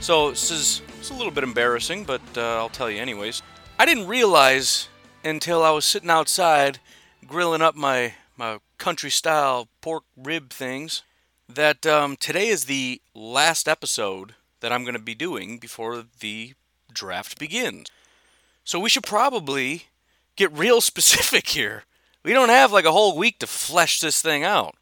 So, this is it's a little bit embarrassing, but uh, I'll tell you anyways. I didn't realize until I was sitting outside grilling up my, my country style pork rib things that um, today is the last episode that I'm going to be doing before the draft begins. So we should probably get real specific here. We don't have like a whole week to flesh this thing out.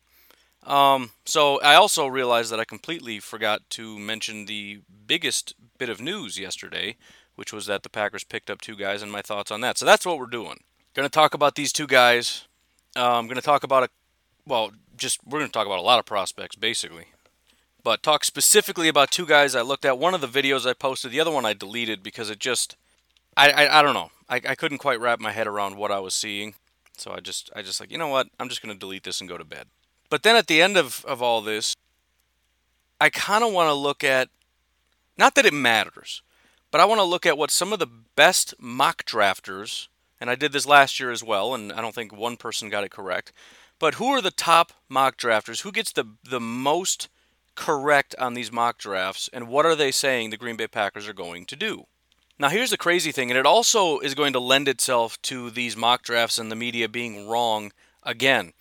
Um, so I also realized that I completely forgot to mention the biggest bit of news yesterday, which was that the Packers picked up two guys and my thoughts on that. So that's what we're doing. Going to talk about these two guys. I'm going to talk about a, well, just we're going to talk about a lot of prospects basically, but talk specifically about two guys I looked at. One of the videos I posted, the other one I deleted because it just I, I, I don't know. I, I couldn't quite wrap my head around what I was seeing. So I just I just like, you know what? I'm just gonna delete this and go to bed. But then at the end of, of all this, I kinda wanna look at not that it matters, but I want to look at what some of the best mock drafters, and I did this last year as well, and I don't think one person got it correct. But who are the top mock drafters? Who gets the the most correct on these mock drafts, and what are they saying the Green Bay Packers are going to do? Now, here's the crazy thing, and it also is going to lend itself to these mock drafts and the media being wrong again.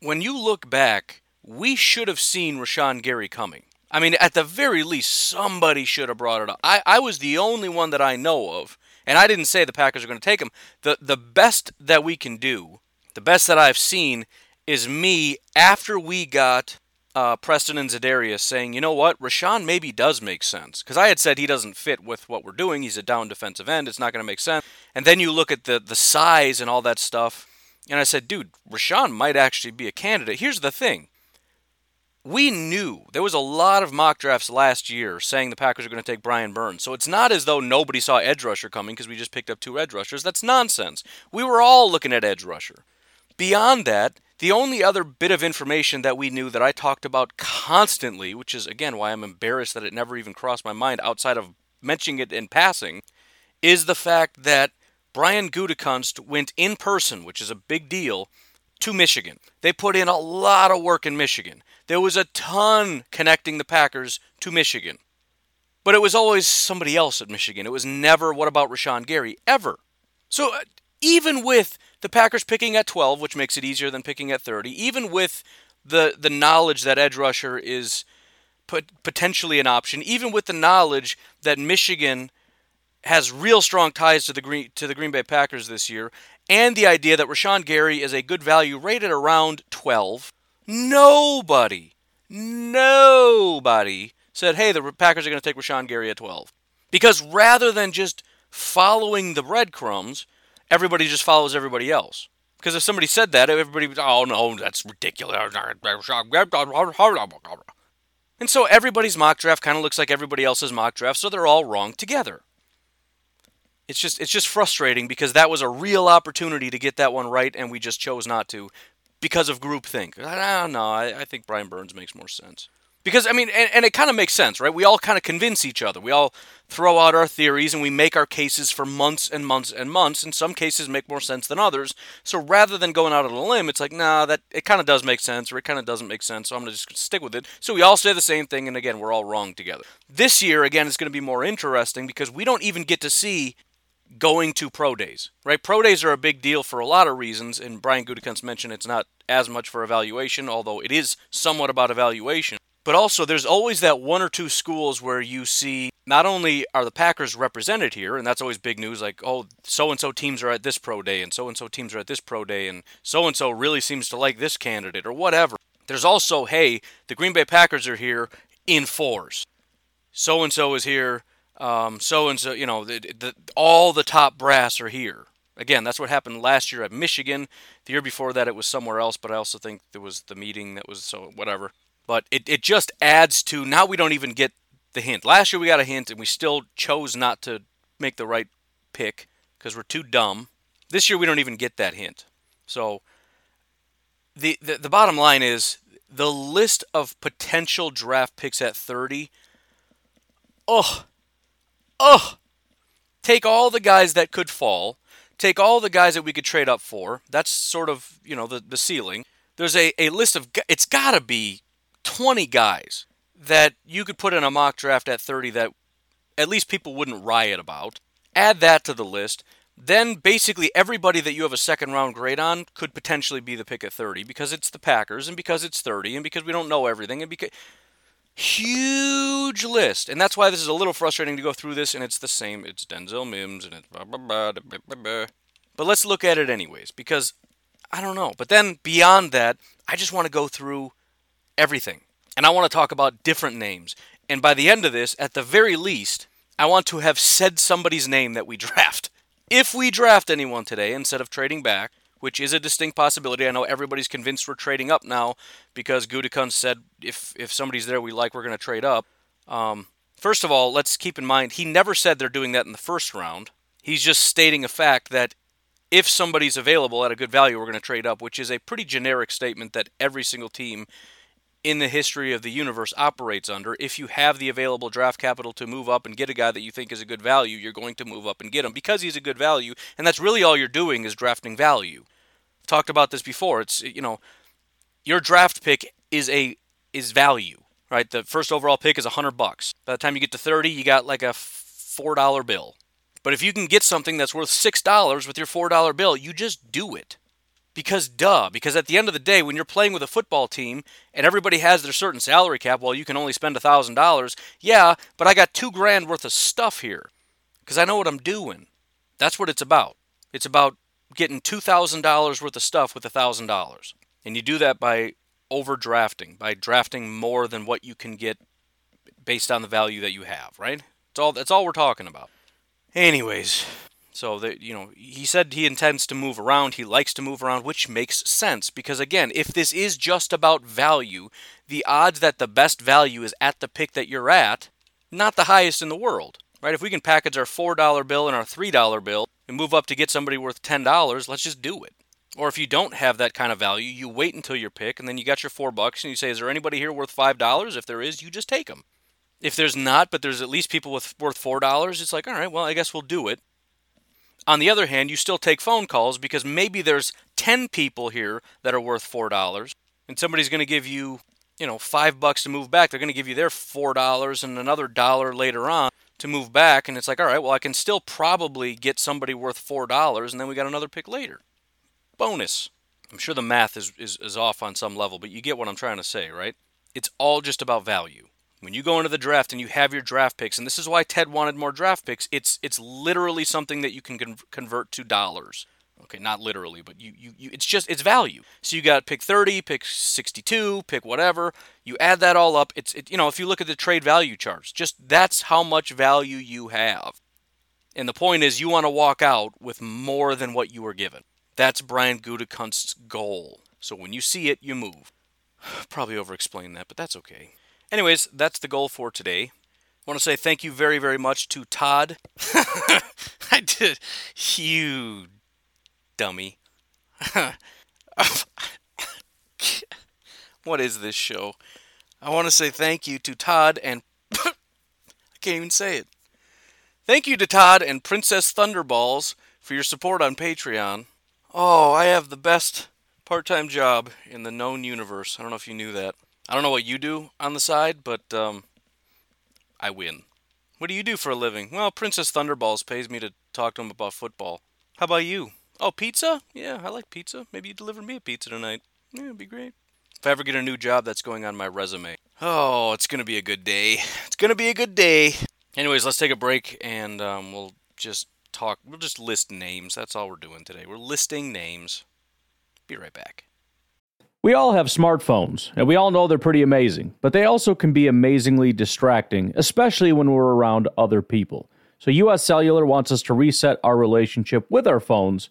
When you look back, we should have seen Rashan Gary coming. I mean, at the very least, somebody should have brought it up. I, I was the only one that I know of, and I didn't say the Packers are going to take him. The, the best that we can do, the best that I've seen, is me after we got uh, Preston and Za'Darius saying, you know what, Rashan maybe does make sense. Because I had said he doesn't fit with what we're doing. He's a down defensive end. It's not going to make sense. And then you look at the, the size and all that stuff. And I said, dude, Rashan might actually be a candidate. Here's the thing. We knew there was a lot of mock drafts last year saying the Packers are going to take Brian Burns. So it's not as though nobody saw edge rusher coming because we just picked up two edge rushers. That's nonsense. We were all looking at edge rusher. Beyond that, the only other bit of information that we knew that I talked about constantly, which is again why I'm embarrassed that it never even crossed my mind outside of mentioning it in passing, is the fact that Brian Gutekunst went in person, which is a big deal, to Michigan. They put in a lot of work in Michigan. There was a ton connecting the Packers to Michigan. But it was always somebody else at Michigan. It was never, what about Rashan Gary? Ever. So uh, even with the Packers picking at 12, which makes it easier than picking at 30, even with the the knowledge that edge rusher is potentially an option, even with the knowledge that Michigan has real strong ties to the Green to the Green Bay Packers this year, and the idea that Rashan Gary is a good value rated around 12, nobody, nobody said, "Hey, the Packers are going to take Rashan Gary at 12." Because rather than just following the breadcrumbs, everybody just follows everybody else. Because if somebody said that, everybody would, oh no, that's ridiculous. And so everybody's mock draft kind of looks like everybody else's mock draft, so they're all wrong together. It's just it's just frustrating because that was a real opportunity to get that one right, and we just chose not to because of groupthink. Don't know. I, I think Brian Burns makes more sense. Because, I mean, and, and it kind of makes sense, right? We all kind of convince each other. We all throw out our theories and we make our cases for months and months and months. And some cases make more sense than others. So rather than going out on a limb, it's like, nah, that it kind of does make sense or it kind of doesn't make sense. So I'm going to just stick with it. So we all say the same thing. And again, we're all wrong together. This year, again, is going to be more interesting because we don't even get to see going to pro days, right? Pro days are a big deal for a lot of reasons, and Brian Gutekunst mentioned it's not as much for evaluation, although it is somewhat about evaluation. But also, there's always that one or two schools where you see not only are the Packers represented here, and that's always big news, like, oh, so and so teams are at this pro day, and so and so teams are at this pro day, and so and so really seems to like this candidate, or whatever. There's also, hey, the Green Bay Packers are here in fours. So and so is here. Um, so and so, you know, the, the, all the top brass are here. Again, that's what happened last year at Michigan. The year before that, it was somewhere else, but I also think there was the meeting that was so whatever. But it, it just adds to now we don't even get the hint. Last year we got a hint and we still chose not to make the right pick because we're too dumb. This year we don't even get that hint. So the, the the bottom line is the list of potential draft picks at 30. Oh. Oh. Take all the guys that could fall. Take all the guys that we could trade up for. That's sort of, you know, the, the ceiling. There's a, a list of, it's got to be 20 guys that you could put in a mock draft at 30 that at least people wouldn't riot about. Add that to the list. Then basically everybody that you have a second round grade on could potentially be the pick at 30 because it's the Packers and because it's 30 and because we don't know everything and because huge list. And that's why this is a little frustrating to go through this and it's the same. It's Denzel Mims and it's blah, blah, blah, blah, blah, blah. But let's look at it anyways because I don't know. But then beyond that, I just want to go through everything. And I want to talk about different names. And by the end of this, at the very least, I want to have said somebody's name that we draft. If we draft anyone today instead of trading back, which is a distinct possibility. I know everybody's convinced we're trading up now because Gutekunst said if if somebody's there we like, we're going to trade up. Um, first of all, let's keep in mind he never said they're doing that in the first round. He's just stating a fact that if somebody's available at a good value, we're going to trade up, which is a pretty generic statement that every single team in the history of the universe operates under. If you have the available draft capital to move up and get a guy that you think is a good value, you're going to move up and get him because he's a good value, and that's really all you're doing is drafting value. Talked about this before. It's you know, your draft pick is a is value, right? The first overall pick is a hundred bucks. By the time you get to thirty, you got like a four dollar bill. But if you can get something that's worth six dollars with your four dollar bill, you just do it. Because duh, because at the end of the day, when you're playing with a football team and everybody has their certain salary cap, well, you can only spend a $1,000. Yeah, but I got two grand worth of stuff here because I know what I'm doing. That's what it's about. It's about getting $2,000 worth of stuff with $1,000. And you do that by overdrafting, by drafting more than what you can get based on the value that you have, right? That's all, that's all we're talking about. Anyways, so that you know, he said he intends to move around. He likes to move around, which makes sense because again, if this is just about value, the odds that the best value is at the pick that you're at, not the highest in the world, right? If we can package our four dollar bill and our three dollar bill and move up to get somebody worth ten dollars, let's just do it. Or if you don't have that kind of value, you wait until your pick and then you got your four bucks and you say, "Is there anybody here worth five dollars?" If there is, you just take them. If there's not, but there's at least people with worth four dollars, it's like, all right, well, I guess we'll do it. On the other hand, you still take phone calls because maybe there's 10 people here that are worth $4 and somebody's going to give you, you know, 5 bucks to move back. They're going to give you their $4 and another dollar later on to move back and it's like, "All right, well, I can still probably get somebody worth $4 and then we got another pick later." Bonus. I'm sure the math is, is, is off on some level, but you get what I'm trying to say, right? It's all just about value when you go into the draft and you have your draft picks, and this is why Ted wanted more draft picks, it's it's literally something that you can con- convert to dollars. Okay, not literally, but you, you, you it's just it's value. So you got pick 30, pick 62, pick whatever. You add that all up. It's it, you know if you look at the trade value charts, just that's how much value you have. And the point is, you want to walk out with more than what you were given. That's Brian Gutekunst's goal. So when you see it, you move. Probably over-explained that, but that's okay. Anyways, that's the goal for today. I want to say thank you very, very much to Todd. I did. You dummy. what is this show? I want to say thank you to Todd and. I can't even say it. Thank you to Todd and Princess Thunderballs for your support on Patreon. Oh, I have the best part time job in the known universe. I don't know if you knew that. I don't know what you do on the side, but um, I win. What do you do for a living? Well, Princess Thunderballs pays me to talk to him about football. How about you? Oh, pizza? Yeah, I like pizza. Maybe you deliver me a pizza tonight. Yeah, it'd be great. If I ever get a new job, that's going on my resume. Oh, it's going to be a good day. It's going to be a good day. Anyways, let's take a break and um, we'll just talk. We'll just list names. That's all we're doing today. We're listing names. Be right back. We all have smartphones, and we all know they're pretty amazing, but they also can be amazingly distracting, especially when we're around other people. So, US Cellular wants us to reset our relationship with our phones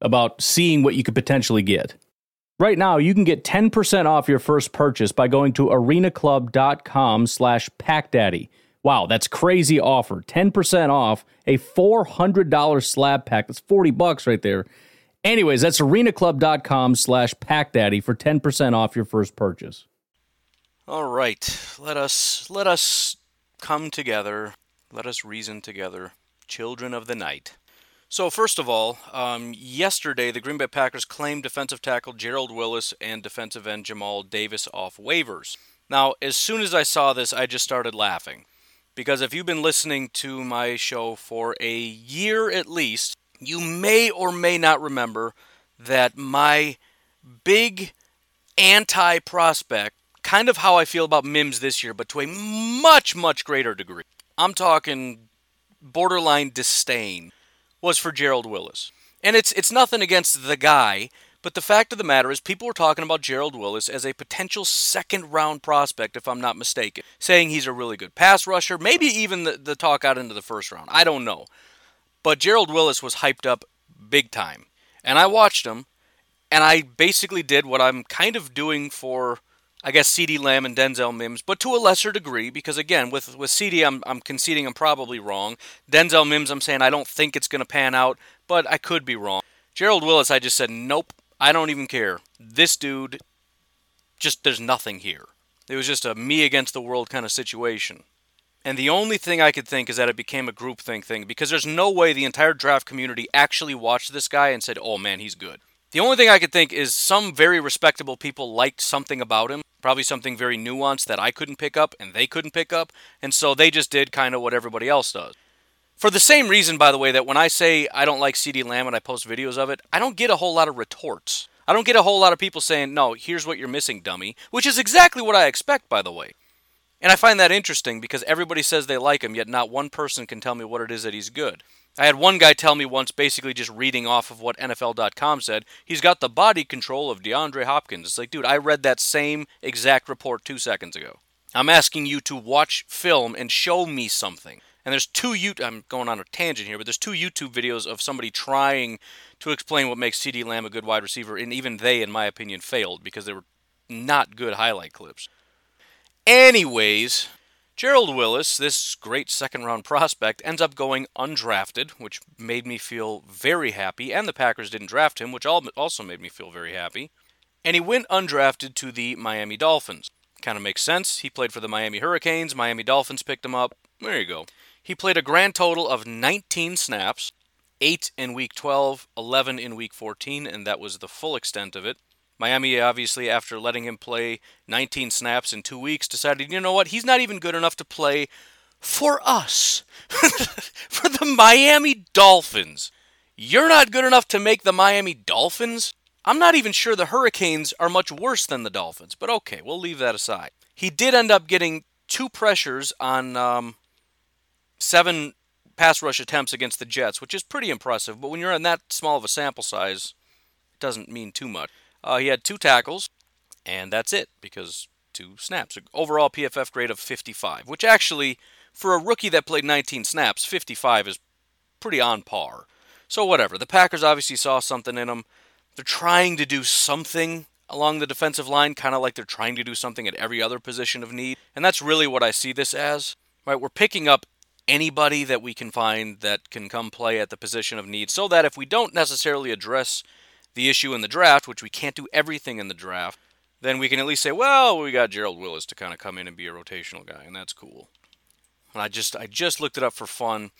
about seeing what you could potentially get. Right now, you can get 10% off your first purchase by going to arenaclub.com slash packdaddy. Wow, that's crazy offer. 10% off a $400 slab pack. That's 40 bucks right there. Anyways, that's arenaclub.com slash packdaddy for 10% off your first purchase. All right, let us let us come together. Let us reason together, children of the night. So first of all, um, yesterday the Green Bay Packers claimed defensive tackle Gerald Willis and defensive end Jamal Davis off waivers. Now, as soon as I saw this, I just started laughing. Because if you've been listening to my show for a year at least, you may or may not remember that my big anti prospect, kind of how I feel about Mims this year, but to a much, much greater degree. I'm talking borderline disdain, was for Gerald Willis. And it's it's nothing against the guy, but the fact of the matter is people were talking about Gerald Willis as a potential second round prospect, if I'm not mistaken, saying he's a really good pass rusher, maybe even the, the talk out into the first round. I don't know. But Gerald Willis was hyped up big time. And I watched him, and I basically did what I'm kind of doing for, I guess, CeeDee Lamb and Denzel Mims, but to a lesser degree, because again, with, with CeeDee, I'm, I'm conceding I'm probably wrong. Denzel Mims, I'm saying I don't think it's going to pan out, but I could be wrong. Gerald Willis, I just said, nope, I don't even care. This dude, just, there's nothing here. It was just a me against the world kind of situation. And the only thing I could think is that it became a groupthink thing because there's no way the entire draft community actually watched this guy and said, oh man, he's good. The only thing I could think is some very respectable people liked something about him, probably something very nuanced that I couldn't pick up and they couldn't pick up, and so they just did kind of what everybody else does. For the same reason, by the way, that when I say I don't like CeeDee Lamb and I post videos of it, I don't get a whole lot of retorts. I don't get a whole lot of people saying, no, here's what you're missing, dummy, which is exactly what I expect, by the way. And I find that interesting because everybody says they like him, yet not one person can tell me what it is that he's good. I had one guy tell me once, basically just reading off of what NFL.com said, he's got the body control of DeAndre Hopkins. It's like, dude, I read that same exact report two seconds ago. I'm asking you to watch film and show me something. And there's two you I'm going on a tangent here, but there's two YouTube videos of somebody trying to explain what makes CeeDee Lamb a good wide receiver, and even they, in my opinion, failed because they were not good highlight clips. Anyways, Gerald Willis, this great second round prospect, ends up going undrafted, which made me feel very happy, and the Packers didn't draft him, which also made me feel very happy. And he went undrafted to the Miami Dolphins. Kind of makes sense. He played for the Miami Hurricanes, Miami Dolphins picked him up. There you go. He played a grand total of 19 snaps, 8 in week 12, 11 in week 14, and that was the full extent of it. Miami, obviously, after letting him play 19 snaps in two weeks, decided, you know what, he's not even good enough to play for us, for the Miami Dolphins. You're not good enough to make the Miami Dolphins? I'm not even sure the Hurricanes are much worse than the Dolphins, but okay, we'll leave that aside. He did end up getting two pressures on um, seven pass rush attempts against the Jets, which is pretty impressive, but when you're in that small of a sample size, it doesn't mean too much. Uh, he had two tackles, and that's it because two snaps. Overall PFF grade of 55, which actually, for a rookie that played 19 snaps, 55 is pretty on par. So, whatever. The Packers obviously saw something in him. They're trying to do something along the defensive line, kind of like they're trying to do something at every other position of need. And that's really what I see this as. Right? We're picking up anybody that we can find that can come play at the position of need so that if we don't necessarily address the issue in the draft, which we can't do everything in the draft, then we can at least say, well, we got Gerald Willis to kind of come in and be a rotational guy, and that's cool. And I just I just looked it up for fun.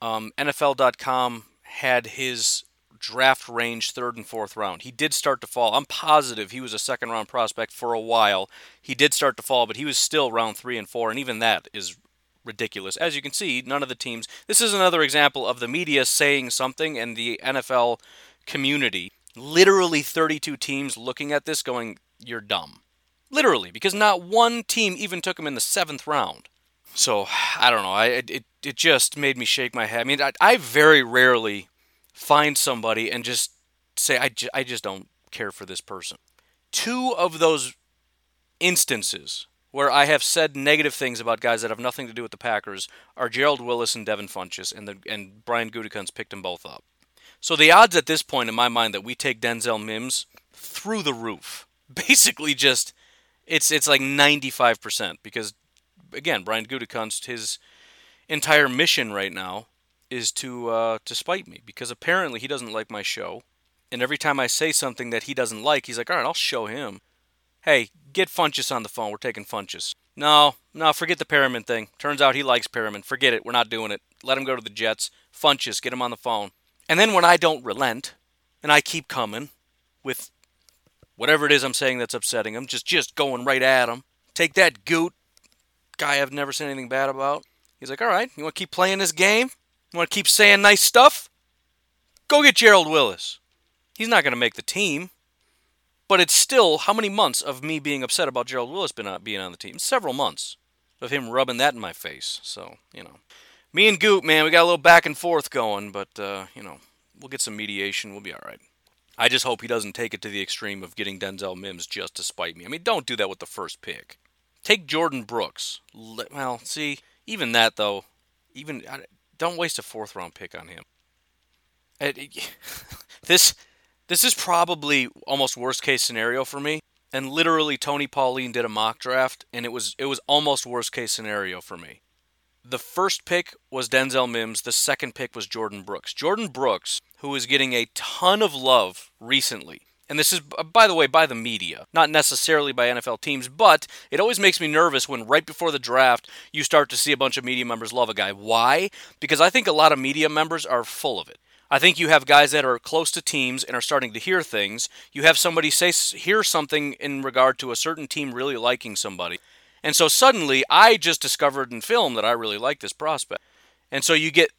Um, NFL.com had his draft range third and fourth round. He did start to fall. I'm positive he was a second round prospect for a while. He did start to fall, but he was still round three and four, and even that is ridiculous. As you can see, none of the teams. This is another example of the media saying something and the NFL community, literally 32 teams looking at this going, you're dumb. Literally, because not one team even took him in the seventh round. So I don't know. I it it just made me shake my head. I mean, I, I very rarely find somebody and just say I, ju- I just don't care for this person. Two of those instances where I have said negative things about guys that have nothing to do with the Packers are Gerald Willis and Devin Funchess, and the and Brian Gutekunst picked them both up. So the odds at this point in my mind that we take Denzel Mims through the roof. Basically, just it's it's like 95% because again, Brian Gutekunst, his entire mission right now is to uh, to spite me because apparently he doesn't like my show, and every time I say something that he doesn't like, he's like, "All right, I'll show him." Hey, get Funchess on the phone. We're taking Funchess. No, no, forget the Perriman thing. Turns out he likes Perriman. Forget it. We're not doing it. Let him go to the Jets. Funchess, get him on the phone. And then when I don't relent, and I keep coming with whatever it is I'm saying that's upsetting him, just just going right at him. Take that goot guy I've never said anything bad about. He's like, all right, you want to keep playing this game? You want to keep saying nice stuff? Go get Gerald Willis. He's not going to make the team. But it's still how many months of me being upset about Gerald Willis being on the team? Several months of him rubbing that in my face. So, you know. Me and Goop, man, we got a little back and forth going, but, uh, you know, we'll get some mediation. We'll be all right. I just hope he doesn't take it to the extreme of getting Denzel Mims just to spite me. I mean, don't do that with the first pick. Take Jordan Brooks. Well, see, even that though, even don't waste a fourth round pick on him. this this is probably almost worst case scenario for me. And literally, Tony Pauline did a mock draft, and it was it was almost worst case scenario for me. The first pick was Denzel Mims. The second pick was Jordan Brooks. Jordan Brooks, who is getting a ton of love recently, and this is, by the way, by the media, not necessarily by NFL teams, but it always makes me nervous when right before the draft you start to see a bunch of media members love a guy. Why? Because I think a lot of media members are full of it. I think you have guys that are close to teams and are starting to hear things. You have somebody say hear something in regard to a certain team really liking somebody. And so suddenly I just discovered in film that I really like this prospect. And so you get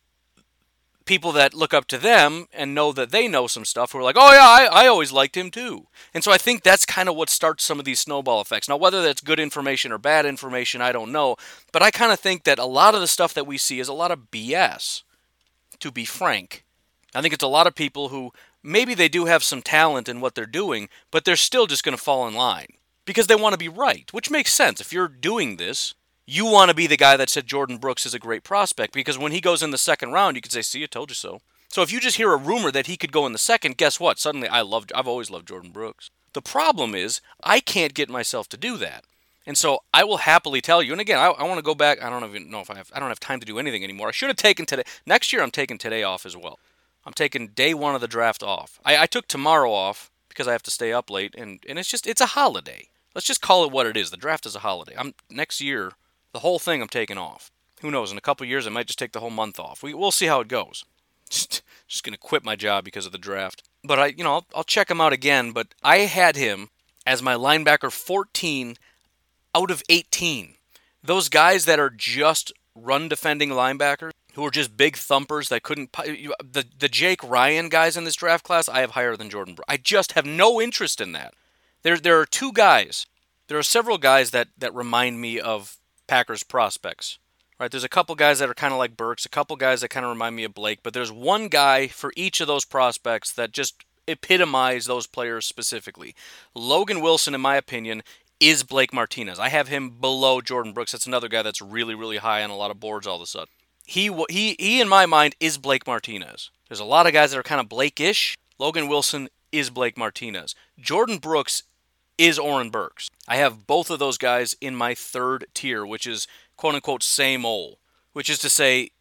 people that look up to them and know that they know some stuff who are like, oh yeah, I, I always liked him too. And so I think that's kind of what starts some of these snowball effects. Now, whether that's good information or bad information, I don't know. But I kind of think that a lot of the stuff that we see is a lot of BS, to be frank. I think it's a lot of people who maybe they do have some talent in what they're doing, but they're still just going to fall in line because they want to be right, which makes sense. If you're doing this, you want to be the guy that said Jordan Brooks is a great prospect because when he goes in the second round, you can say, "See, I told you so." So if you just hear a rumor that he could go in the second, guess what? Suddenly, I loved. I've always loved Jordan Brooks. The problem is I can't get myself to do that, and so I will happily tell you. And again, I, I want to go back. I don't even know if I have. I don't have time to do anything anymore. I should have taken today. Next year, I'm taking today off as well. I'm taking day one of the draft off. I, I took tomorrow off because I have to stay up late, and and it's just it's a holiday. Let's just call it what it is. The draft is a holiday. I'm next year. The whole thing I'm taking off. Who knows? In a couple years, I might just take the whole month off. We, we'll see how it goes. Just, just going to quit my job because of the draft. But I, you know, I'll, I'll check him out again. But I had him as my linebacker 14 out of 18. Those guys that are just run defending linebackers who are just big thumpers that couldn't the the Jake Ryan guys in this draft class I have higher than Jordan. I just have no interest in that. There there are two guys. There are several guys that that remind me of Packers prospects. Right, there's a couple guys that are kind of like Burks, a couple guys that kind of remind me of Blake, but there's one guy for each of those prospects that just epitomize those players specifically. Logan Wilson, in my opinion, is Blake Martinez. I have him below Jordan Brooks. That's another guy that's really, really high on a lot of boards all of a sudden. He, he, he, in my mind, is Blake Martinez. There's a lot of guys that are kind of Blake-ish. Logan Wilson is Blake Martinez. Jordan Brooks is Oren Burks. I have both of those guys in my third tier, which is quote unquote same old, which is to say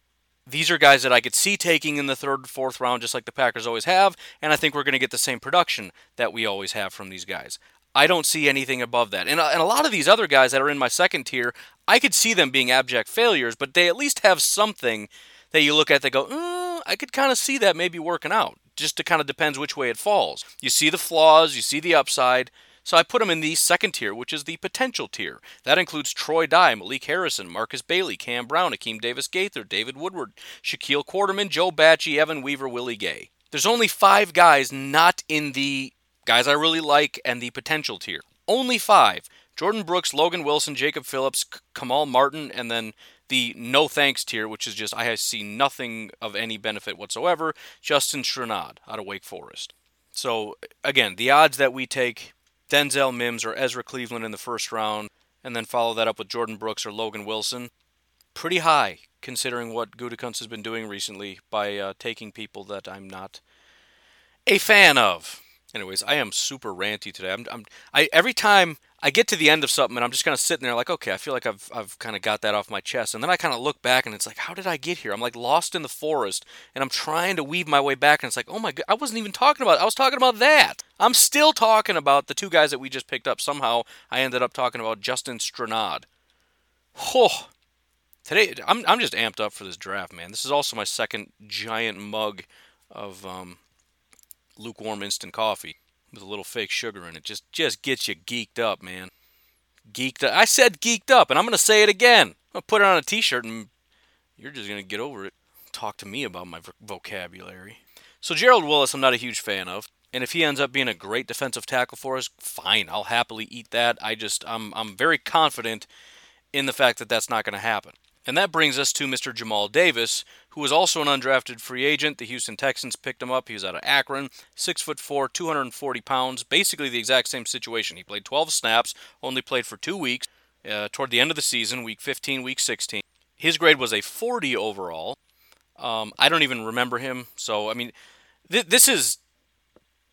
these are guys that I could see taking in the third, fourth round, just like the Packers always have, and I think we're going to get the same production that we always have from these guys. I don't see anything above that. And, and a lot of these other guys that are in my second tier, I could see them being abject failures, but they at least have something that you look at that go, uh, I could kind of see that maybe working out. Just to kind of depends which way it falls. You see the flaws, you see the upside. So I put them in the second tier, which is the potential tier. That includes Troy Dye, Malik Harrison, Markus Bailey, Cam Brown, Akeem Davis Gaither, David Woodward, Shaquille Quarterman, Joe Bachie, Evan Weaver, Willie Gay. There's only five guys not in the guys I really like and the potential tier. Only five. Jordan Brooks, Logan Wilson, Jacob Phillips, Kamal Martin, and then the no thanks tier, which is just I see nothing of any benefit whatsoever. Justin Strnad out of Wake Forest. So again, the odds that we take Denzel Mims or Ezra Cleveland in the first round, and then follow that up with Jordan Brooks or Logan Wilson, pretty high considering what Gutekunst has been doing recently by uh, taking people that I'm not a fan of. Anyways, I am super ranty today. I'm, I'm I every time I get to the end of something and I'm just kind of sitting there like, okay, I feel like I've I've kind of got that off my chest, and then I kind of look back and it's like, how did I get here? I'm like lost in the forest and I'm trying to weave my way back, and it's like, oh my god, I wasn't even talking about. I was talking about that. I'm still talking about the two guys that we just picked up. Somehow I ended up talking about Justin Strnad. Oh, today I'm I'm just amped up for this draft, man. This is also my second giant mug of um, lukewarm instant coffee with a little fake sugar in it. Just just gets you geeked up, man. Geeked up. I said geeked up, and I'm gonna say it again. I'm gonna put it on a T-shirt, and you're just gonna get over it. Talk to me about my vocabulary. So Gerald Willis, I'm not a huge fan of, and if he ends up being a great defensive tackle for us, fine. I'll happily eat that. I just I'm I'm very confident in the fact that that's not going to happen. And that brings us to Mr. Jamal Davis, who was also an undrafted free agent. The Houston Texans picked him up. He was out of Akron, six foot four, 240 pounds, basically the exact same situation. He played 12 snaps, only played for two weeks. Uh, toward the end of the season, week 15, week 16. His grade was a 40 overall. Um, I don't even remember him. So I mean, th- this is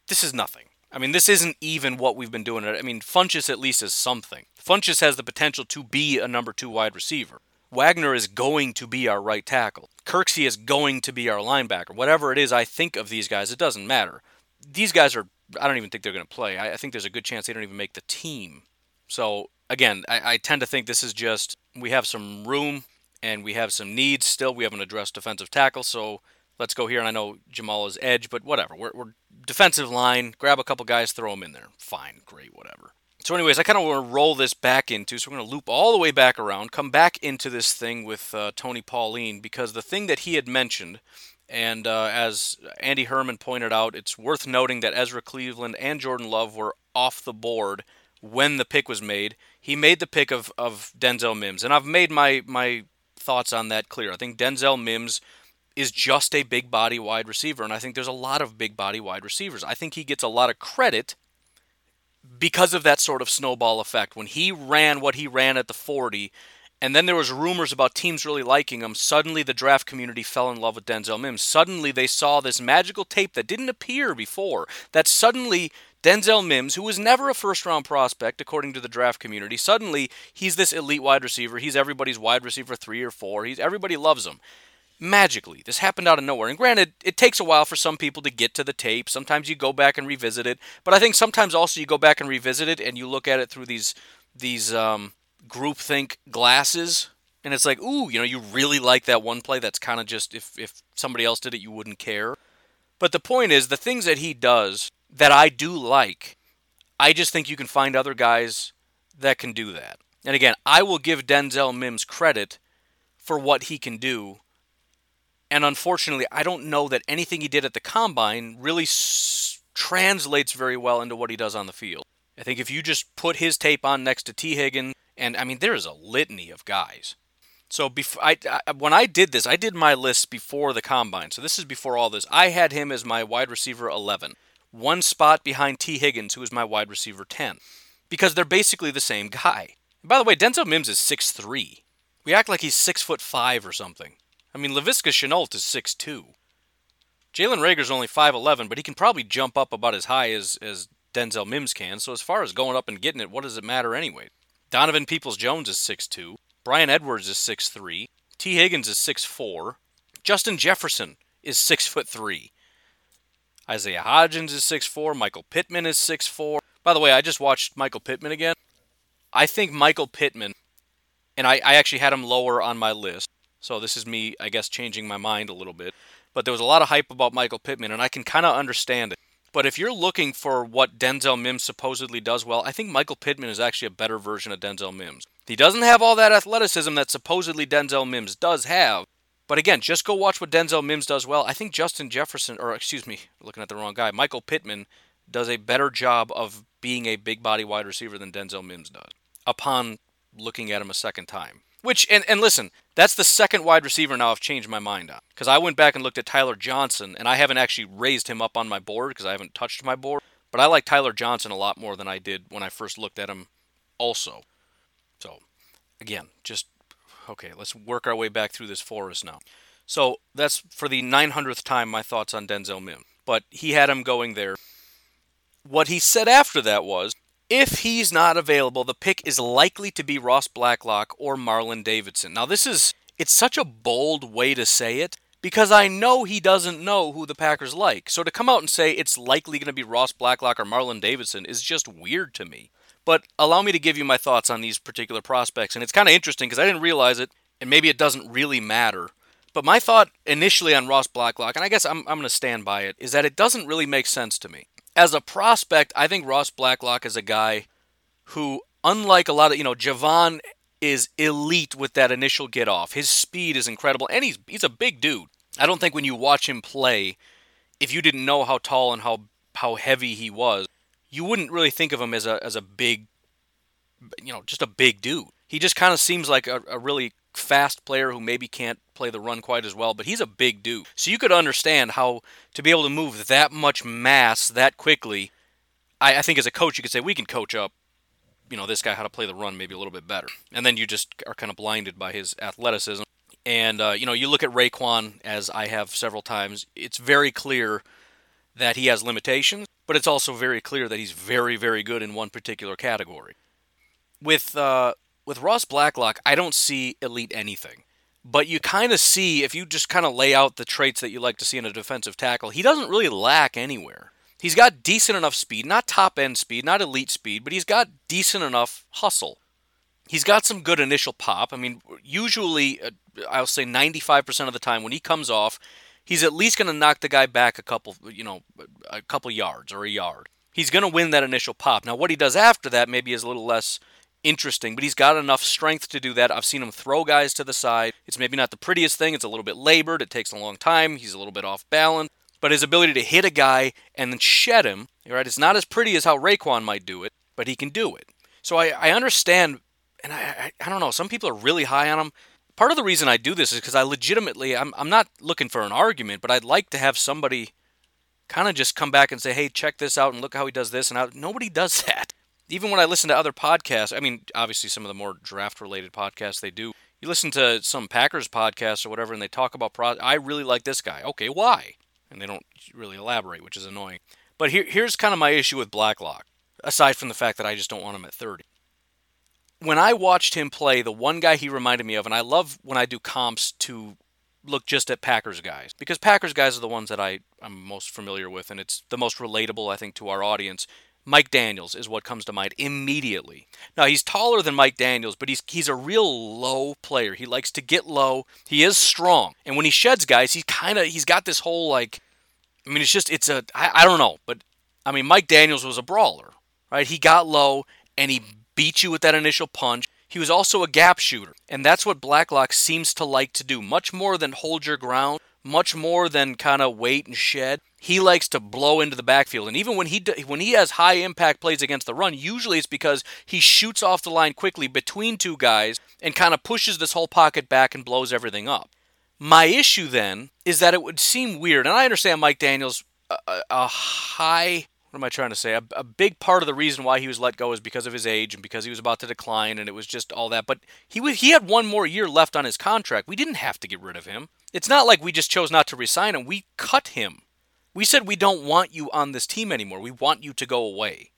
this is nothing. I mean, this isn't even what we've been doing. I mean, Funchess at least is something. Funchess has the potential to be a number two wide receiver. Wagner is going to be our right tackle. Kirksey is going to be our linebacker. Whatever it is I think of these guys, it doesn't matter. These guys are, I don't even think they're going to play. I, I, think there's a good chance they don't even make the team. So, again, I, I tend to think this is just, we have some room and we have some needs still. We haven't addressed defensive tackle, so let's go here. And I know Jamal is edge, but whatever. We're, we're defensive line, grab a couple guys, throw them in there. Fine, great, whatever. So, anyways, I kind of want to roll this back into. So, we're going to loop all the way back around, come back into this thing with uh, Tony Pauline, because the thing that he had mentioned, and uh, as Andy Herman pointed out, it's worth noting that Ezra Cleveland and Jordan Love were off the board when the pick was made. He made the pick of, of Denzel Mims, and I've made my, my thoughts on that clear. I think Denzel Mims is just a big body wide receiver, and I think there's a lot of big body wide receivers. I think he gets a lot of credit because of that sort of snowball effect. When he ran what he ran at the 40, and then there was rumors about teams really liking him, suddenly the draft community fell in love with Denzel Mims. Suddenly they saw this magical tape that didn't appear before. That suddenly Denzel Mims, who was never a first round prospect according to the draft community, suddenly he's this elite wide receiver. He's everybody's wide receiver 3 or 4. He's everybody loves him magically. This happened out of nowhere. And granted, it takes a while for some people to get to the tape. Sometimes you go back and revisit it, but I think sometimes also you go back and revisit it and you look at it through these these um, groupthink glasses, and it's like, ooh, you know, you really like that one play. That's kind of just if if somebody else did it, you wouldn't care. But the point is, the things that he does that I do like, I just think you can find other guys that can do that. And again, I will give Denzel Mims credit for what he can do and unfortunately, I don't know that anything he did at the combine really s- translates very well into what he does on the field. I think if you just put his tape on next to Tee Higgins, and I mean, there is a litany of guys. So before I, I, when I did this, I did my list before the combine. So this is before all this. I had him as my wide receiver 11, one spot behind Tee Higgins, who is my wide receiver 10, because they're basically the same guy. And by the way, Denzel Mims is 6'3". We act like he's six foot five or something. I mean, Laviska Shenault is 6'2". Jalen Reagor's only 5'11", but he can probably jump up about as high as, as Denzel Mims can. So as far as going up and getting it, what does it matter anyway? Donovan Peoples-Jones is 6'2". Bryan Edwards is 6'3". Tee Higgins is 6'4". Justin Jefferson is 6'3". Isaiah Hodgins is 6'4". Michael Pittman is 6'4". By the way, I just watched Michael Pittman again. I think Michael Pittman, and I, I actually had him lower on my list, So this is me, I guess, changing my mind a little bit. But there was a lot of hype about Michael Pittman, and I can kind of understand it. But if you're looking for what Denzel Mims supposedly does well, I think Michael Pittman is actually a better version of Denzel Mims. He doesn't have all that athleticism that supposedly Denzel Mims does have. But again, just go watch what Denzel Mims does well. I think Justin Jefferson, or excuse me, looking at the wrong guy, Michael Pittman does a better job of being a big body wide receiver than Denzel Mims does upon looking at him a second time. Which, and, and listen, that's the second wide receiver now I've changed my mind on. Because I went back and looked at Tyler Johnson, and I haven't actually raised him up on my board because I haven't touched my board. But I like Tyler Johnson a lot more than I did when I first looked at him, also. So, again, just, okay, let's work our way back through this forest now. So, that's for the 900th time my thoughts on Denzel Mims. But he had him going there. What he said after that was if he's not available, the pick is likely to be Ross Blacklock or Marlon Davidson. Now, this is, it's such a bold way to say it because I know he doesn't know who the Packers like. So to come out and say it's likely going to be Ross Blacklock or Marlon Davidson is just weird to me. But allow me to give you my thoughts on these particular prospects. And it's kind of interesting because I didn't realize it, and maybe it doesn't really matter. But my thought initially on Ross Blacklock, and I guess I'm, I'm going to stand by it, is that it doesn't really make sense to me as a prospect, I think Ross Blacklock is a guy who, unlike a lot of, you know, Javon is elite with that initial get off. His speed is incredible, and he's he's a big dude. I don't think when you watch him play, if you didn't know how tall and how how heavy he was, you wouldn't really think of him as a as a big, you know, just a big dude. He just kind of seems like a, a really fast player who maybe can't play the run quite as well, but he's a big dude. So you could understand how to be able to move that much mass that quickly. I, I think as a coach, you could say we can coach up, you know, this guy how to play the run maybe a little bit better, and then you just are kind of blinded by his athleticism. And uh, you know, you look at Raekwon as I have several times. It's very clear that he has limitations, but it's also very clear that he's very, very good in one particular category. With uh, with Ross Blacklock, I don't see elite anything. But you kind of see, if you just kind of lay out the traits that you like to see in a defensive tackle, he doesn't really lack anywhere. He's got decent enough speed, not top end speed, not elite speed, but he's got decent enough hustle. He's got some good initial pop. I mean, usually, uh, I'll say 95% of the time when he comes off, he's at least going to knock the guy back a couple, you know, a couple yards or a yard. He's going to win that initial pop. Now, what he does after that maybe is a little less interesting, but he's got enough strength to do that. I've seen him throw guys to the side. It's maybe not the prettiest thing, it's a little bit labored, it takes a long time, he's a little bit off balance, but his ability to hit a guy and then shed him, right? It's not as pretty as how Raekwon might do it, but he can do it. So I, I understand, and I, I, I don't know, some people are really high on him. Part of the reason I do this is because I legitimately, I'm, I'm not looking for an argument, but I'd like to have somebody kind of just come back and say, hey, check this out and look how he does this. And nobody does that even when I listen to other podcasts, I mean, obviously some of the more draft related podcasts they do. You listen to some Packers podcasts or whatever, and they talk about pro. I really like this guy. Okay, why? And they don't really elaborate, which is annoying. But here, here's kind of my issue with Blacklock, aside from the fact that I just don't want him at 30. When I watched him play, the one guy he reminded me of, and I love when I do comps to look just at Packers guys, because Packers guys are the ones that I, I'm most familiar with, and it's the most relatable, I think, to our audience. Mike Daniels is what comes to mind immediately. Now he's taller than Mike Daniels, but he's he's a real low player. He likes to get low. He is strong, and when he sheds guys, he's kind of he's got this whole like, I mean, it's just it's a I, I don't know, but I mean, Mike Daniels was a brawler, right? He got low and he beat you with that initial punch. He was also a gap shooter, and that's what Blacklock seems to like to do, much more than hold your ground, much more than kind of wait and shed he likes to blow into the backfield. And even when he when he has high impact plays against the run, usually it's because he shoots off the line quickly between two guys and kind of pushes this whole pocket back and blows everything up. My issue then is that it would seem weird, and I understand Mike Daniels a, a high what am I trying to say? A, a, big part of the reason why he was let go is because of his age and because he was about to decline, and it was just all that. But he was, he had one more year left on his contract. We didn't have to get rid of him. It's not like we just chose not to resign him. We cut him. We said we don't want you on this team anymore. We want you to go away.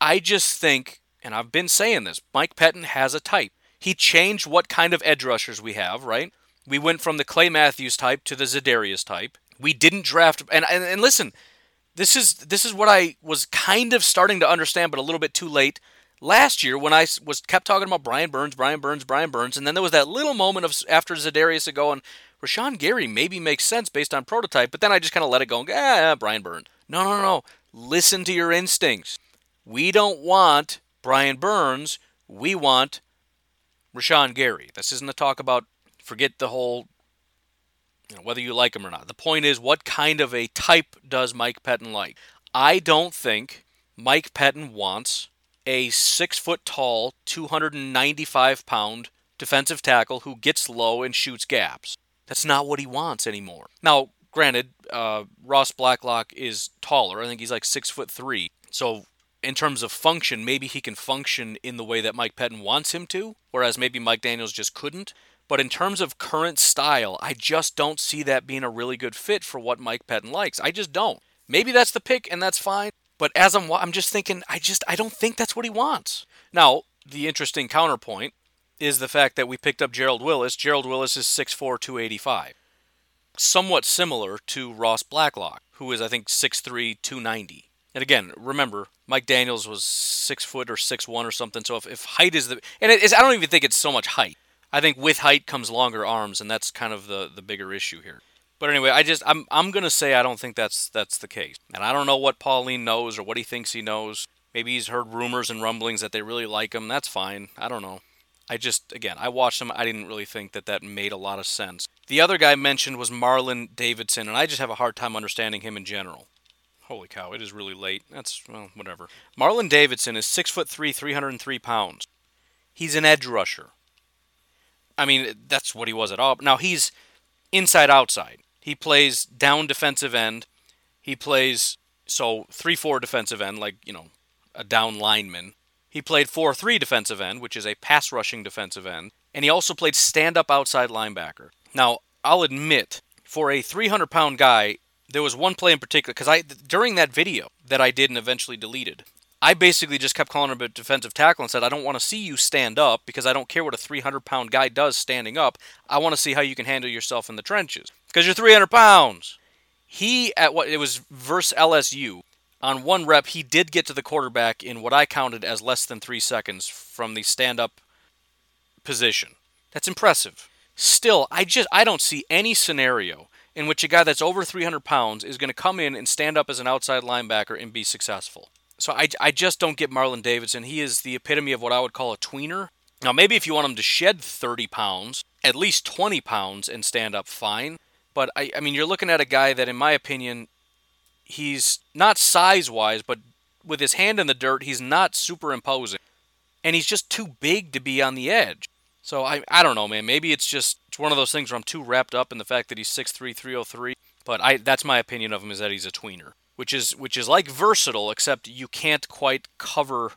I just think, and I've been saying this, Mike Pettine has a type. He changed what kind of edge rushers we have, right? We went from the Clay Matthews type to the Za'Darius type. We didn't draft and, and and listen, this is this is what I was kind of starting to understand, but a little bit too late last year when I was kept talking about Brian Burns, Brian Burns, Brian Burns, and then there was that little moment of after Za'Darius ago and Rashan Gary maybe makes sense based on prototype, but then I just kind of let it go and go, ah, Brian Burns. No, no, no. Listen to your instincts. We don't want Brian Burns. We want Rashan Gary. This isn't a talk about forget the whole you know, whether you like him or not. The point is, what kind of a type does Mike Pettine like? I don't think Mike Pettine wants a six foot tall, 295 pound defensive tackle who gets low and shoots gaps. That's not what he wants anymore. Now, granted, uh, Ross Blacklock is taller. I think he's like six foot three. So, in terms of function, maybe he can function in the way that Mike Pettine wants him to, whereas maybe Mike Daniels just couldn't. But in terms of current style, I just don't see that being a really good fit for what Mike Pettine likes. I just don't. Maybe that's the pick, and that's fine. But as I'm, I'm just thinking, I just, I don't think that's what he wants. Now, the interesting counterpoint is the fact that we picked up Gerald Willis. Gerald Willis is 6'4", 285. Somewhat similar to Ross Blacklock, who is, I think, 6'3", 290. And again, remember, Mike Daniels was six foot or six one or something. So if, if height is the and it is, I don't even think it's so much height. I think with height comes longer arms, and that's kind of the the bigger issue here. But anyway, I just I'm I'm gonna say I don't think that's that's the case, and I don't know what Pauline knows or what he thinks he knows. Maybe he's heard rumors and rumblings that they really like him. That's fine. I don't know. I just, again, I watched him. I didn't really think that that made a lot of sense. The other guy mentioned was Marlon Davidson, and I just have a hard time understanding him in general. Holy cow, it is really late. That's, well, whatever. Marlon Davidson is 6'3, 303 pounds. He's an edge rusher. I mean, that's what he was at all. Now, he's inside outside. He plays down defensive end. He plays, so 3 4 defensive end, like, you know, a down lineman. He played 4 3 defensive end, which is a pass rushing defensive end, and he also played stand up outside linebacker. Now, I'll admit, for a 300 pound guy, there was one play in particular, because I during that video that I did and eventually deleted, I basically just kept calling him a defensive tackle and said, I don't want to see you stand up because I don't care what a 300 pound guy does standing up. I want to see how you can handle yourself in the trenches because you're 300 pounds. He, at what it was versus LSU, on one rep, he did get to the quarterback in what I counted as less than three seconds from the stand up position. That's impressive. Still, I just I don't see any scenario in which a guy that's over 300 pounds is going to come in and stand up as an outside linebacker and be successful. So I, I just don't get Marlon Davidson. He is the epitome of what I would call a tweener. Now, maybe if you want him to shed 30 pounds, at least 20 pounds, and stand up, fine. But I, I mean, you're looking at a guy that, in my opinion, he's not size wise, but with his hand in the dirt, he's not super imposing. And he's just too big to be on the edge. So I, I don't know, man. Maybe it's just it's one of those things where I'm too wrapped up in the fact that he's 6'3", 303. But I that's my opinion of him is that he's a tweener, which is which is like versatile, except you can't quite cover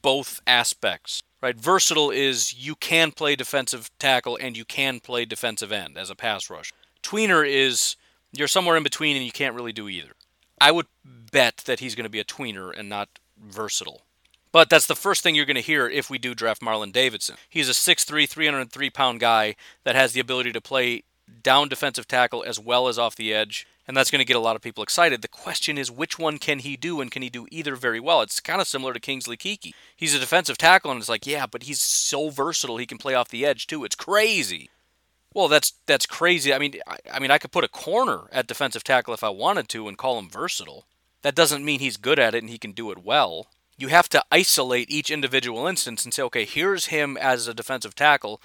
both aspects. Right? Versatile is you can play defensive tackle and you can play defensive end as a pass rush. Tweener is you're somewhere in between and you can't really do either. I would bet that he's going to be a tweener and not versatile. But that's the first thing you're going to hear if we do draft Marlon Davidson. He's a 6'3, 303 pound guy that has the ability to play down defensive tackle as well as off the edge, and that's going to get a lot of people excited. The question is, which one can he do, and can he do either very well? It's kind of similar to Kingsley Keke. He's a defensive tackle, and it's like, yeah, but he's so versatile. He can play off the edge too. It's crazy. Well, that's that's crazy. I mean, I, I mean, I could put a corner at defensive tackle if I wanted to and call him versatile. That doesn't mean he's good at it and he can do it well. You have to isolate each individual instance and say, okay, here's him as a defensive tackle.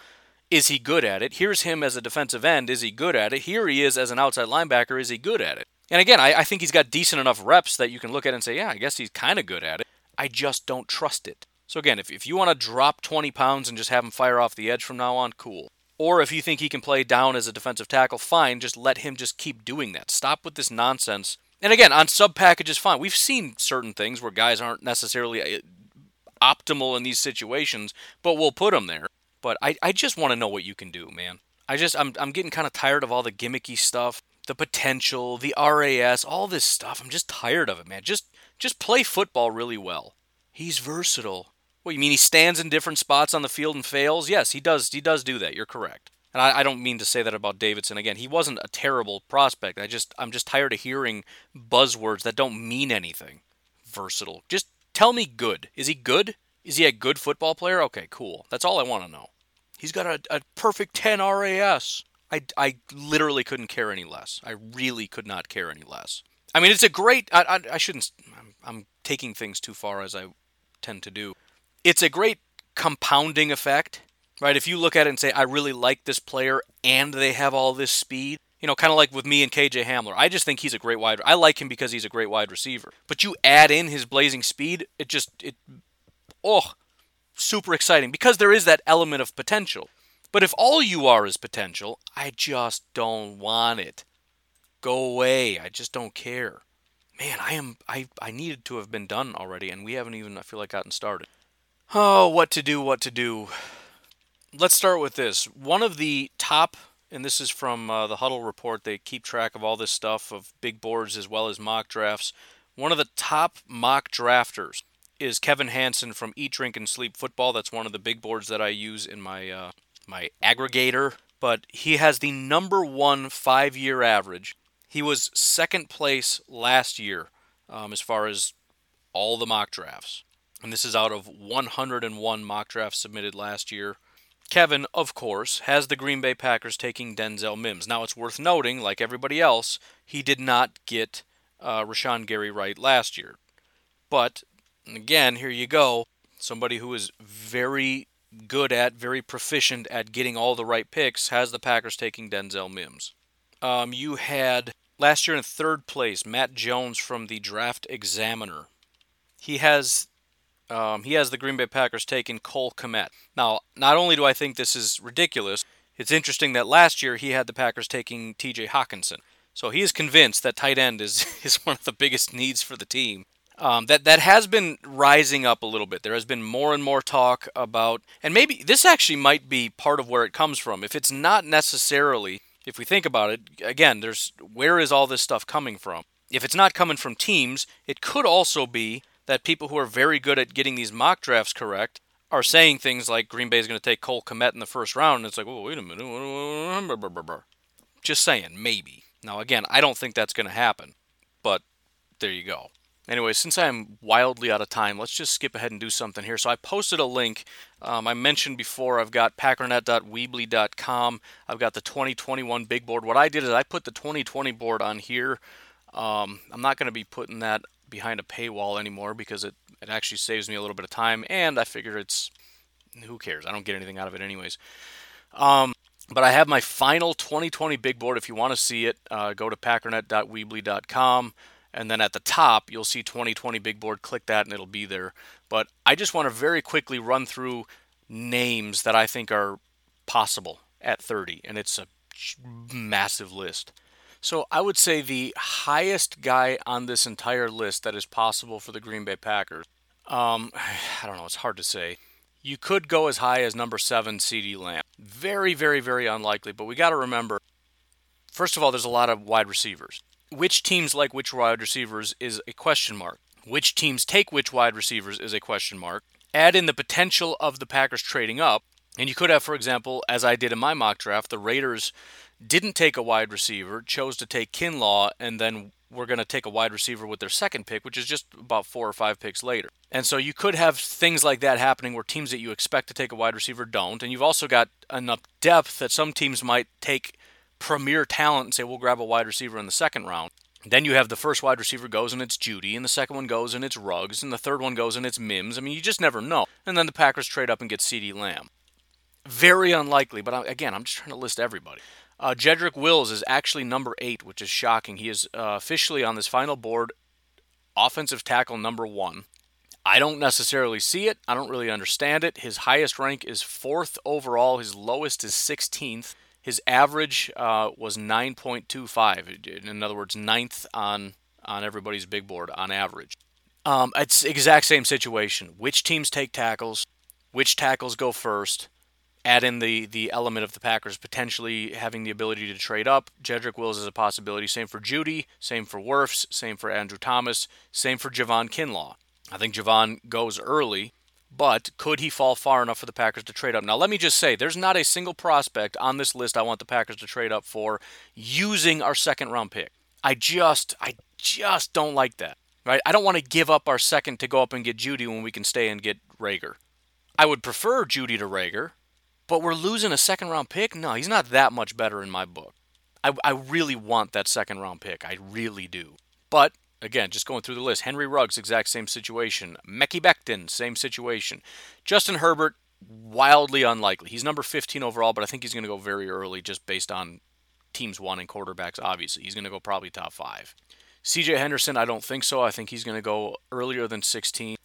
Is he good at it? Here's him as a defensive end. Is he good at it? Here he is as an outside linebacker. Is he good at it? And again, I, I think he's got decent enough reps that you can look at and say, yeah, I guess he's kind of good at it. I just don't trust it. So again, if, if you want to drop 20 pounds and just have him fire off the edge from now on, cool. Or if you think he can play down as a defensive tackle, fine, just let him just keep doing that. Stop with this nonsense. And again, on sub packages, fine. We've seen certain things where guys aren't necessarily uh, optimal in these situations, but we'll put them there. But I, I just want to know what you can do, man. I just I'm I'm getting kind of tired of all the gimmicky stuff, the potential, the RAS, all this stuff. I'm just tired of it, man. Just just play football really well. He's versatile. What you mean he stands in different spots on the field and fails? Yes, he does. He does do that. You're correct. And I, I, don't mean to say that about Davidson. Again, he wasn't a terrible prospect. I just I'm just tired of hearing buzzwords that don't mean anything. Versatile. Just tell me good. Is he good? Is he a good football player? Okay, cool. That's all I want to know. He's got a, a perfect 10 RAS. I, I literally couldn't care any less. I really could not care any less. I mean, it's a great. I, I, I shouldn't. I'm, I'm taking things too far as I tend to do. It's a great compounding effect, right? If you look at it and say, I really like this player and they have all this speed, you know, kind of like with me and KJ Hamler. I just think he's a great wide. I like him because he's a great wide receiver. But you add in his blazing speed, it just it oh, super exciting because there is that element of potential. But if all you are is potential, I just don't want it. Go away. I just don't care. Man, I am I I needed to have been done already and we haven't even I feel like gotten started. Oh, what to do, what to do. Let's start with this. One of the top and this is from uh, the Huddle report. They keep track of all this stuff of big boards as well as mock drafts. One of the top mock drafters is Kevin Hanson from Eat, Drink, and Sleep Football. That's one of the big boards that I use in my uh, my aggregator. But he has the number one five year average. He was second place last year um, as far as all the mock drafts. And this is out of 101 mock drafts submitted last year. Kevin, of course, has the Green Bay Packers taking Denzel Mims. Now, it's worth noting, like everybody else, he did not get uh, Rashan Gary right last year. But, again, here you go. Somebody who is very good at, very proficient at getting all the right picks, has the Packers taking Denzel Mims. Um, you had last year in third place Matt Jones from the Draft Examiner. He has um, he has the Green Bay Packers taking Cole Kmet. Now, not only do I think this is ridiculous, it's interesting that last year he had the Packers taking T.J. Hockenson. So he is convinced that tight end is, is one of the biggest needs for the team. Um, that that has been rising up a little bit. There has been more and more talk about, and maybe this actually might be part of where it comes from. If it's not necessarily, if we think about it, again, there's where is all this stuff coming from? If it's not coming from teams, it could also be that people who are very good at getting these mock drafts correct are saying things like Green Bay is going to take Cole Kmet in the first round, and it's like, oh, wait a minute. Just saying, maybe. Now, again, I don't think that's going to happen, but there you go. Anyway, since I'm wildly out of time, let's just skip ahead and do something here. So I posted a link. Um, I mentioned before I've got packernet.weebly.com. I've got the 2021 big board. What I did is I put the 2020 board on here. Um, I'm not going to be putting that behind a paywall anymore because it, it actually saves me a little bit of time and I figure it's who cares? I don't get anything out of it anyways. Um, but I have my final 2020 big board. If you want to see it, uh, go to packernet.weebly.com. And then at the top, you'll see 2020 big board. Click that and it'll be there. But I just want to very quickly run through names that I think are possible at 30. And it's a massive list. So I would say the highest guy on this entire list that is possible for the Green Bay Packers. Um, I don't know. It's hard to say. You could go as high as number seven, CeeDee Lamb. Very, very, very unlikely. But we got to remember, first of all, there's a lot of wide receivers. Which teams like which wide receivers is a question mark. Which teams take which wide receivers is a question mark. Add in the potential of the Packers trading up. And you could have, for example, as I did in my mock draft, the Raiders didn't take a wide receiver, chose to take Kinlaw, and then we're going to take a wide receiver with their second pick, which is just about four or five picks later. And so you could have things like that happening where teams that you expect to take a wide receiver don't. And you've also got enough depth that some teams might take premier talent and say, we'll grab a wide receiver in the second round. Then you have the first wide receiver goes and it's Jeudy, and the second one goes and it's Ruggs, and the third one goes and it's Mims. I mean, you just never know. And then the Packers trade up and get CeeDee Lamb. Very unlikely, but again, I'm just trying to list everybody. Uh, Jedrick Wills is actually number eight, which is shocking. He is uh, officially on this final board, offensive tackle number one. I don't necessarily see it. I don't really understand it. His highest rank is fourth overall. His lowest is 16th. His average uh, was 9.25. In other words, ninth on on everybody's big board on average. Um, it's exact same situation. Which teams take tackles? Which tackles go first? Add in the the element of the Packers potentially having the ability to trade up. Jedrick Wills is a possibility. Same for Jeudy. Same for Wirfs. Same for Andrew Thomas. Same for Javon Kinlaw. I think Javon goes early, but could he fall far enough for the Packers to trade up? Now, let me just say, there's not a single prospect on this list I want the Packers to trade up for using our second round pick. I just, I just don't like that. right? I don't want to give up our second to go up and get Jeudy when we can stay and get Reagor. I would prefer Jeudy to Reagor, but we're losing a second round pick? No, he's not that much better in my book. I, I really want that second round pick. I really do. But again, just going through the list Henry Ruggs, exact same situation. Mekhi Becton, same situation. Justin Herbert, wildly unlikely. He's number 15 overall, but I think he's going to go very early just based on teams wanting quarterbacks, obviously. He's going to go probably top five. CJ Henderson, I don't think so. I think he's going to go earlier than 16.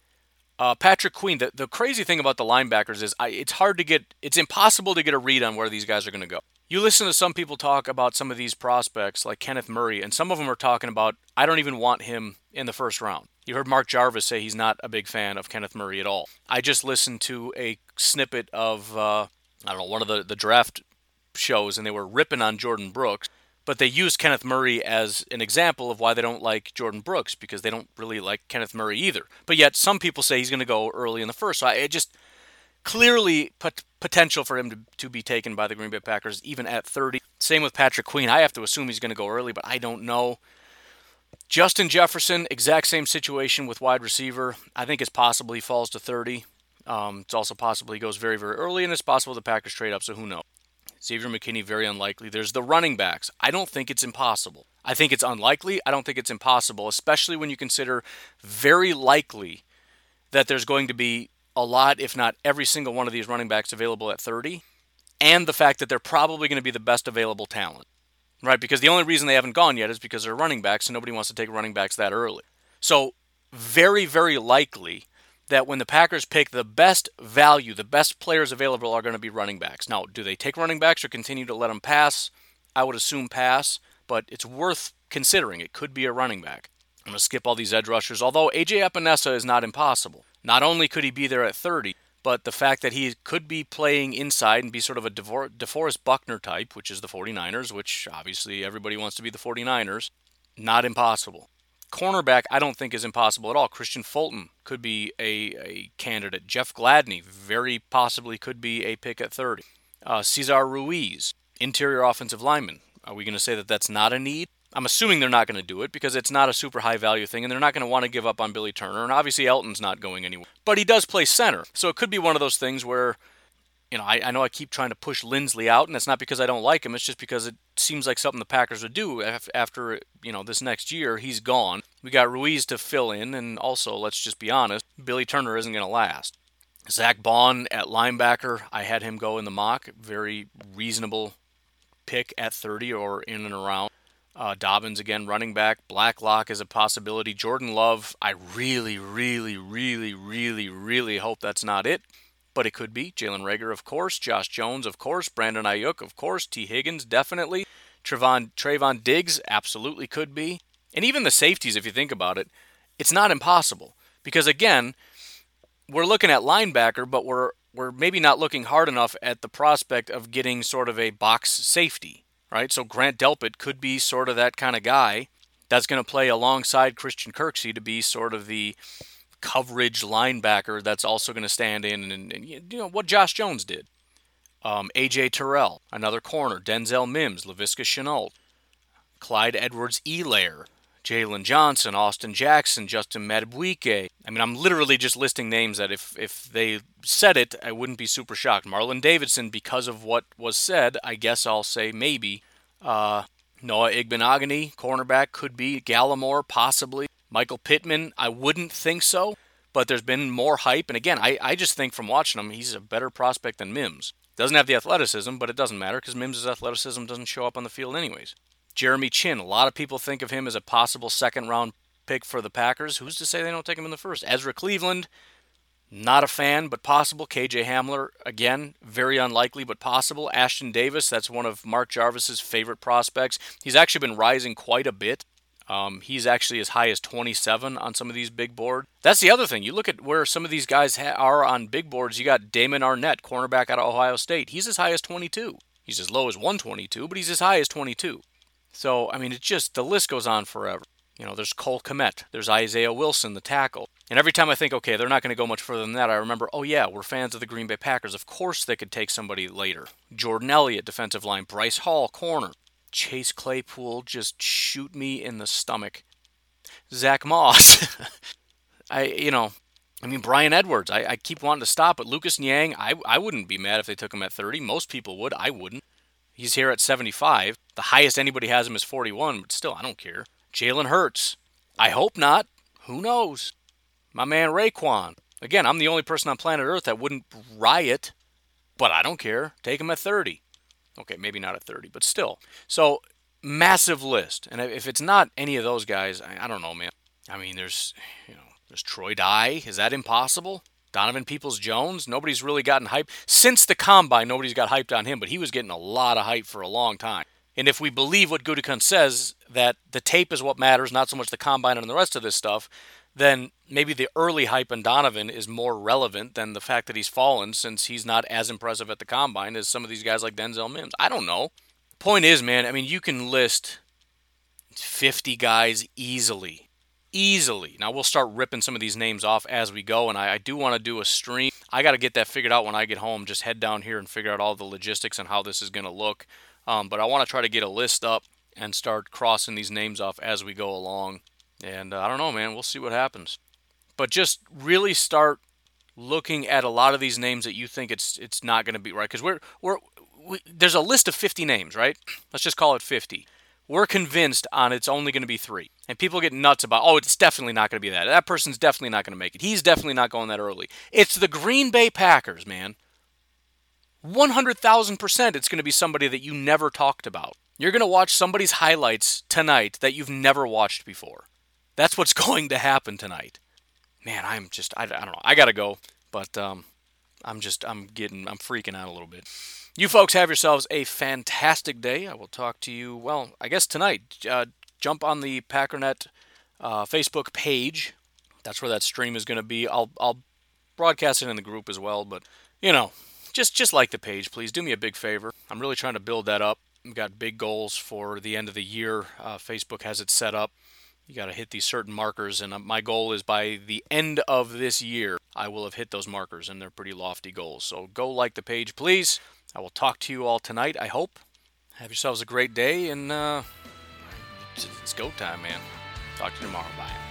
Uh, Patrick Queen, the, the crazy thing about the linebackers is I, it's hard to get, it's impossible to get a read on where these guys are going to go. You listen to some people talk about some of these prospects, like Kenneth Murray, and some of them are talking about, I don't even want him in the first round. You heard Mark Jarvis say he's not a big fan of Kenneth Murray at all. I just listened to a snippet of, uh, I don't know, one of the, the draft shows, and they were ripping on Jordyn Brooks but they use Kenneth Murray as an example of why they don't like Jordyn Brooks because they don't really like Kenneth Murray either. But yet some people say he's going to go early in the first. So I it just clearly put potential for him to, to be taken by the Green Bay Packers even at 30. Same with Patrick Queen. I have to assume he's going to go early, but I don't know. Justin Jefferson, exact same situation with wide receiver. I think it's possible he falls to 30. Um, it's also possible he goes very, very early, and it's possible the Packers trade up, so who knows. Xavier McKinney, very unlikely. There's the running backs. I don't think it's impossible. I think it's unlikely. I don't think it's impossible, especially when you consider very likely that there's going to be a lot, if not every single one of these running backs available at 30, and the fact that they're probably going to be the best available talent, right? Because the only reason they haven't gone yet is because they're running backs, and nobody wants to take running backs that early. So, very, very likely that when the Packers pick the best value, the best players available are going to be running backs. Now, do they take running backs or continue to let them pass? I would assume pass, but it's worth considering. It could be a running back. I'm going to skip all these edge rushers, although AJ Epenesa is not impossible. Not only could he be there at 30, but the fact that he could be playing inside and be sort of a DeForest Buckner type, which is the 49ers, which obviously everybody wants to be the 49ers, not impossible. Cornerback, I don't think is impossible at all. Kristian Fulton could be a, a candidate. Jeff Gladney very possibly could be a pick at 30. Uh, Cesar Ruiz, interior offensive lineman. Are we going to say that that's not a need? I'm assuming they're not going to do it because it's not a super high value thing and they're not going to want to give up on Billy Turner. And obviously, Elgton's not going anywhere. But he does play center. So it could be one of those things where you know, I, I know I keep trying to push Linsley out, and it's not because I don't like him. It's just because it seems like something the Packers would do after, you know, this next year. He's gone. We got Ruiz to fill in, and also, let's just be honest, Billy Turner isn't going to last. Zack Baun at linebacker, I had him go in the mock. Very reasonable pick at 30 or in and around. Uh, Dobbins again, running back. Blacklock is a possibility. Jordan Love, I really, really, really, really, really hope that's not it but it could be. Jalen Reagor, of course. Josh Jones, of course. Brandon Aiyuk, of course. Tee Higgins, definitely. Trevon, Trevon Diggs, absolutely could be. And even the safeties, if you think about it, it's not impossible. Because again, we're looking at linebacker, but we're we're maybe not looking hard enough at the prospect of getting sort of a box safety, right? So Grant Delpit could be sort of that kind of guy that's going to play alongside Christian Kirksey to be sort of the coverage linebacker that's also going to stand in and, and, you know what Josh Jones did. Um, AJ Terrell, another corner. Denzel Mims, Laviska Shenault, Clyde Edwards Helaire, Jaylon Johnson, Austin Jackson, Justin Madubuike. I mean, I'm literally just listing names that if, if they said it, I wouldn't be super shocked. Marlon Davidson, because of what was said, I guess I'll say maybe. Uh, Noah Igbinoghene, cornerback, could be. Gallimore, possibly. Michael Pittman, I wouldn't think so, but there's been more hype. And again, I, I just think from watching him, he's a better prospect than Mims. Doesn't have the athleticism, but it doesn't matter because Mims' athleticism doesn't show up on the field anyways. Jeremy Chinn, a lot of people think of him as a possible second round pick for the Packers. Who's to say they don't take him in the first? Ezra Cleveland, not a fan, but possible. KJ Hamler, again, very unlikely, but possible. Ashtyn Davis, that's one of Mark Jarvis's favorite prospects. He's actually been rising quite a bit um, he's actually as high as 27 on some of these big boards. That's the other thing. You look at where some of these guys ha- are on big boards. You got Damon Arnette, cornerback out of Ohio State. He's as high as 22. He's as low as 122, but he's as high as 22. So, I mean, it just, the list goes on forever. You know, there's Cole Kmet, there's Isaiah Wilson, the tackle. And every time I think, okay, they're not going to go much further than that, I remember, oh, yeah, we're fans of the Green Bay Packers. Of course they could take somebody later. Jordan Elliott, defensive line. Bryce Hall, corner. Chase Claypool just shoot me in the stomach. Zack Moss. I, you know, I mean, Bryan Edwards, I, I keep wanting to stop, but Lucas Niang, I, I wouldn't be mad if they took him at 30. Most people would. I wouldn't. He's here at 75. The highest anybody has him is 41, but still, I don't care. Jalen Hurts. I hope not. Who knows? My man Raekwon. Again, I'm the only person on planet Earth that wouldn't riot, but I don't care. Take him at 30. Okay, maybe not at 30, but still. So, massive list. And if it's not any of those guys, I, I don't know, man. I mean, there's, you know, there's Troy Dye. Is that impossible? Donovan Peoples Jones. Nobody's really gotten hype since the combine. Nobody's got hyped on him, but he was getting a lot of hype for a long time. And if we believe what Gutekunst says, that the tape is what matters, not so much the combine and the rest of this stuff, then maybe the early hype on Donovan is more relevant than the fact that he's fallen since he's not as impressive at the combine as some of these guys like Denzel Mims. I don't know. Point is, man, I mean, you can list 50 guys easily. Easily. Now, we'll start ripping some of these names off as we go, and I, I do want to do a stream. I got to get that figured out when I get home. Just head down here and figure out all the logistics and how this is going to look. Um, but I want to try to get a list up and start crossing these names off as we go along. And uh, I don't know, man. We'll see what happens. But just really start looking at a lot of these names that you think it's it's not going to be right because we're we're we, there's a list of 50 names, right? Let's just call it 50. We're convinced on it's only going to be three. And people get nuts about, oh, it's definitely not going to be that. That person's definitely not going to make it. He's definitely not going that early. It's the Green Bay Packers, man. 100,000% it's going to be somebody that you never talked about. You're going to watch somebody's highlights tonight that you've never watched before. That's what's going to happen tonight. Man, I'm just, I, I don't know. I got to go, but um, I'm just, I'm getting, I'm freaking out a little bit. You folks have yourselves a fantastic day. I will talk to you, well, I guess tonight. Uh, jump on the Packernet uh, Facebook page. That's where that stream is going to be. I'll, I'll broadcast it in the group as well, but, you know, just just like the page, please. Do me a big favor. I'm really trying to build that up. We've got big goals for the end of the year. Uh, Facebook has it set up. You got to hit these certain markers, and uh, my goal is by the end of this year, I will have hit those markers, and they're pretty lofty goals. So go like the page, please. I will talk to you all tonight, I hope. Have yourselves a great day, and uh, it's, it's go time, man. Talk to you tomorrow. Bye.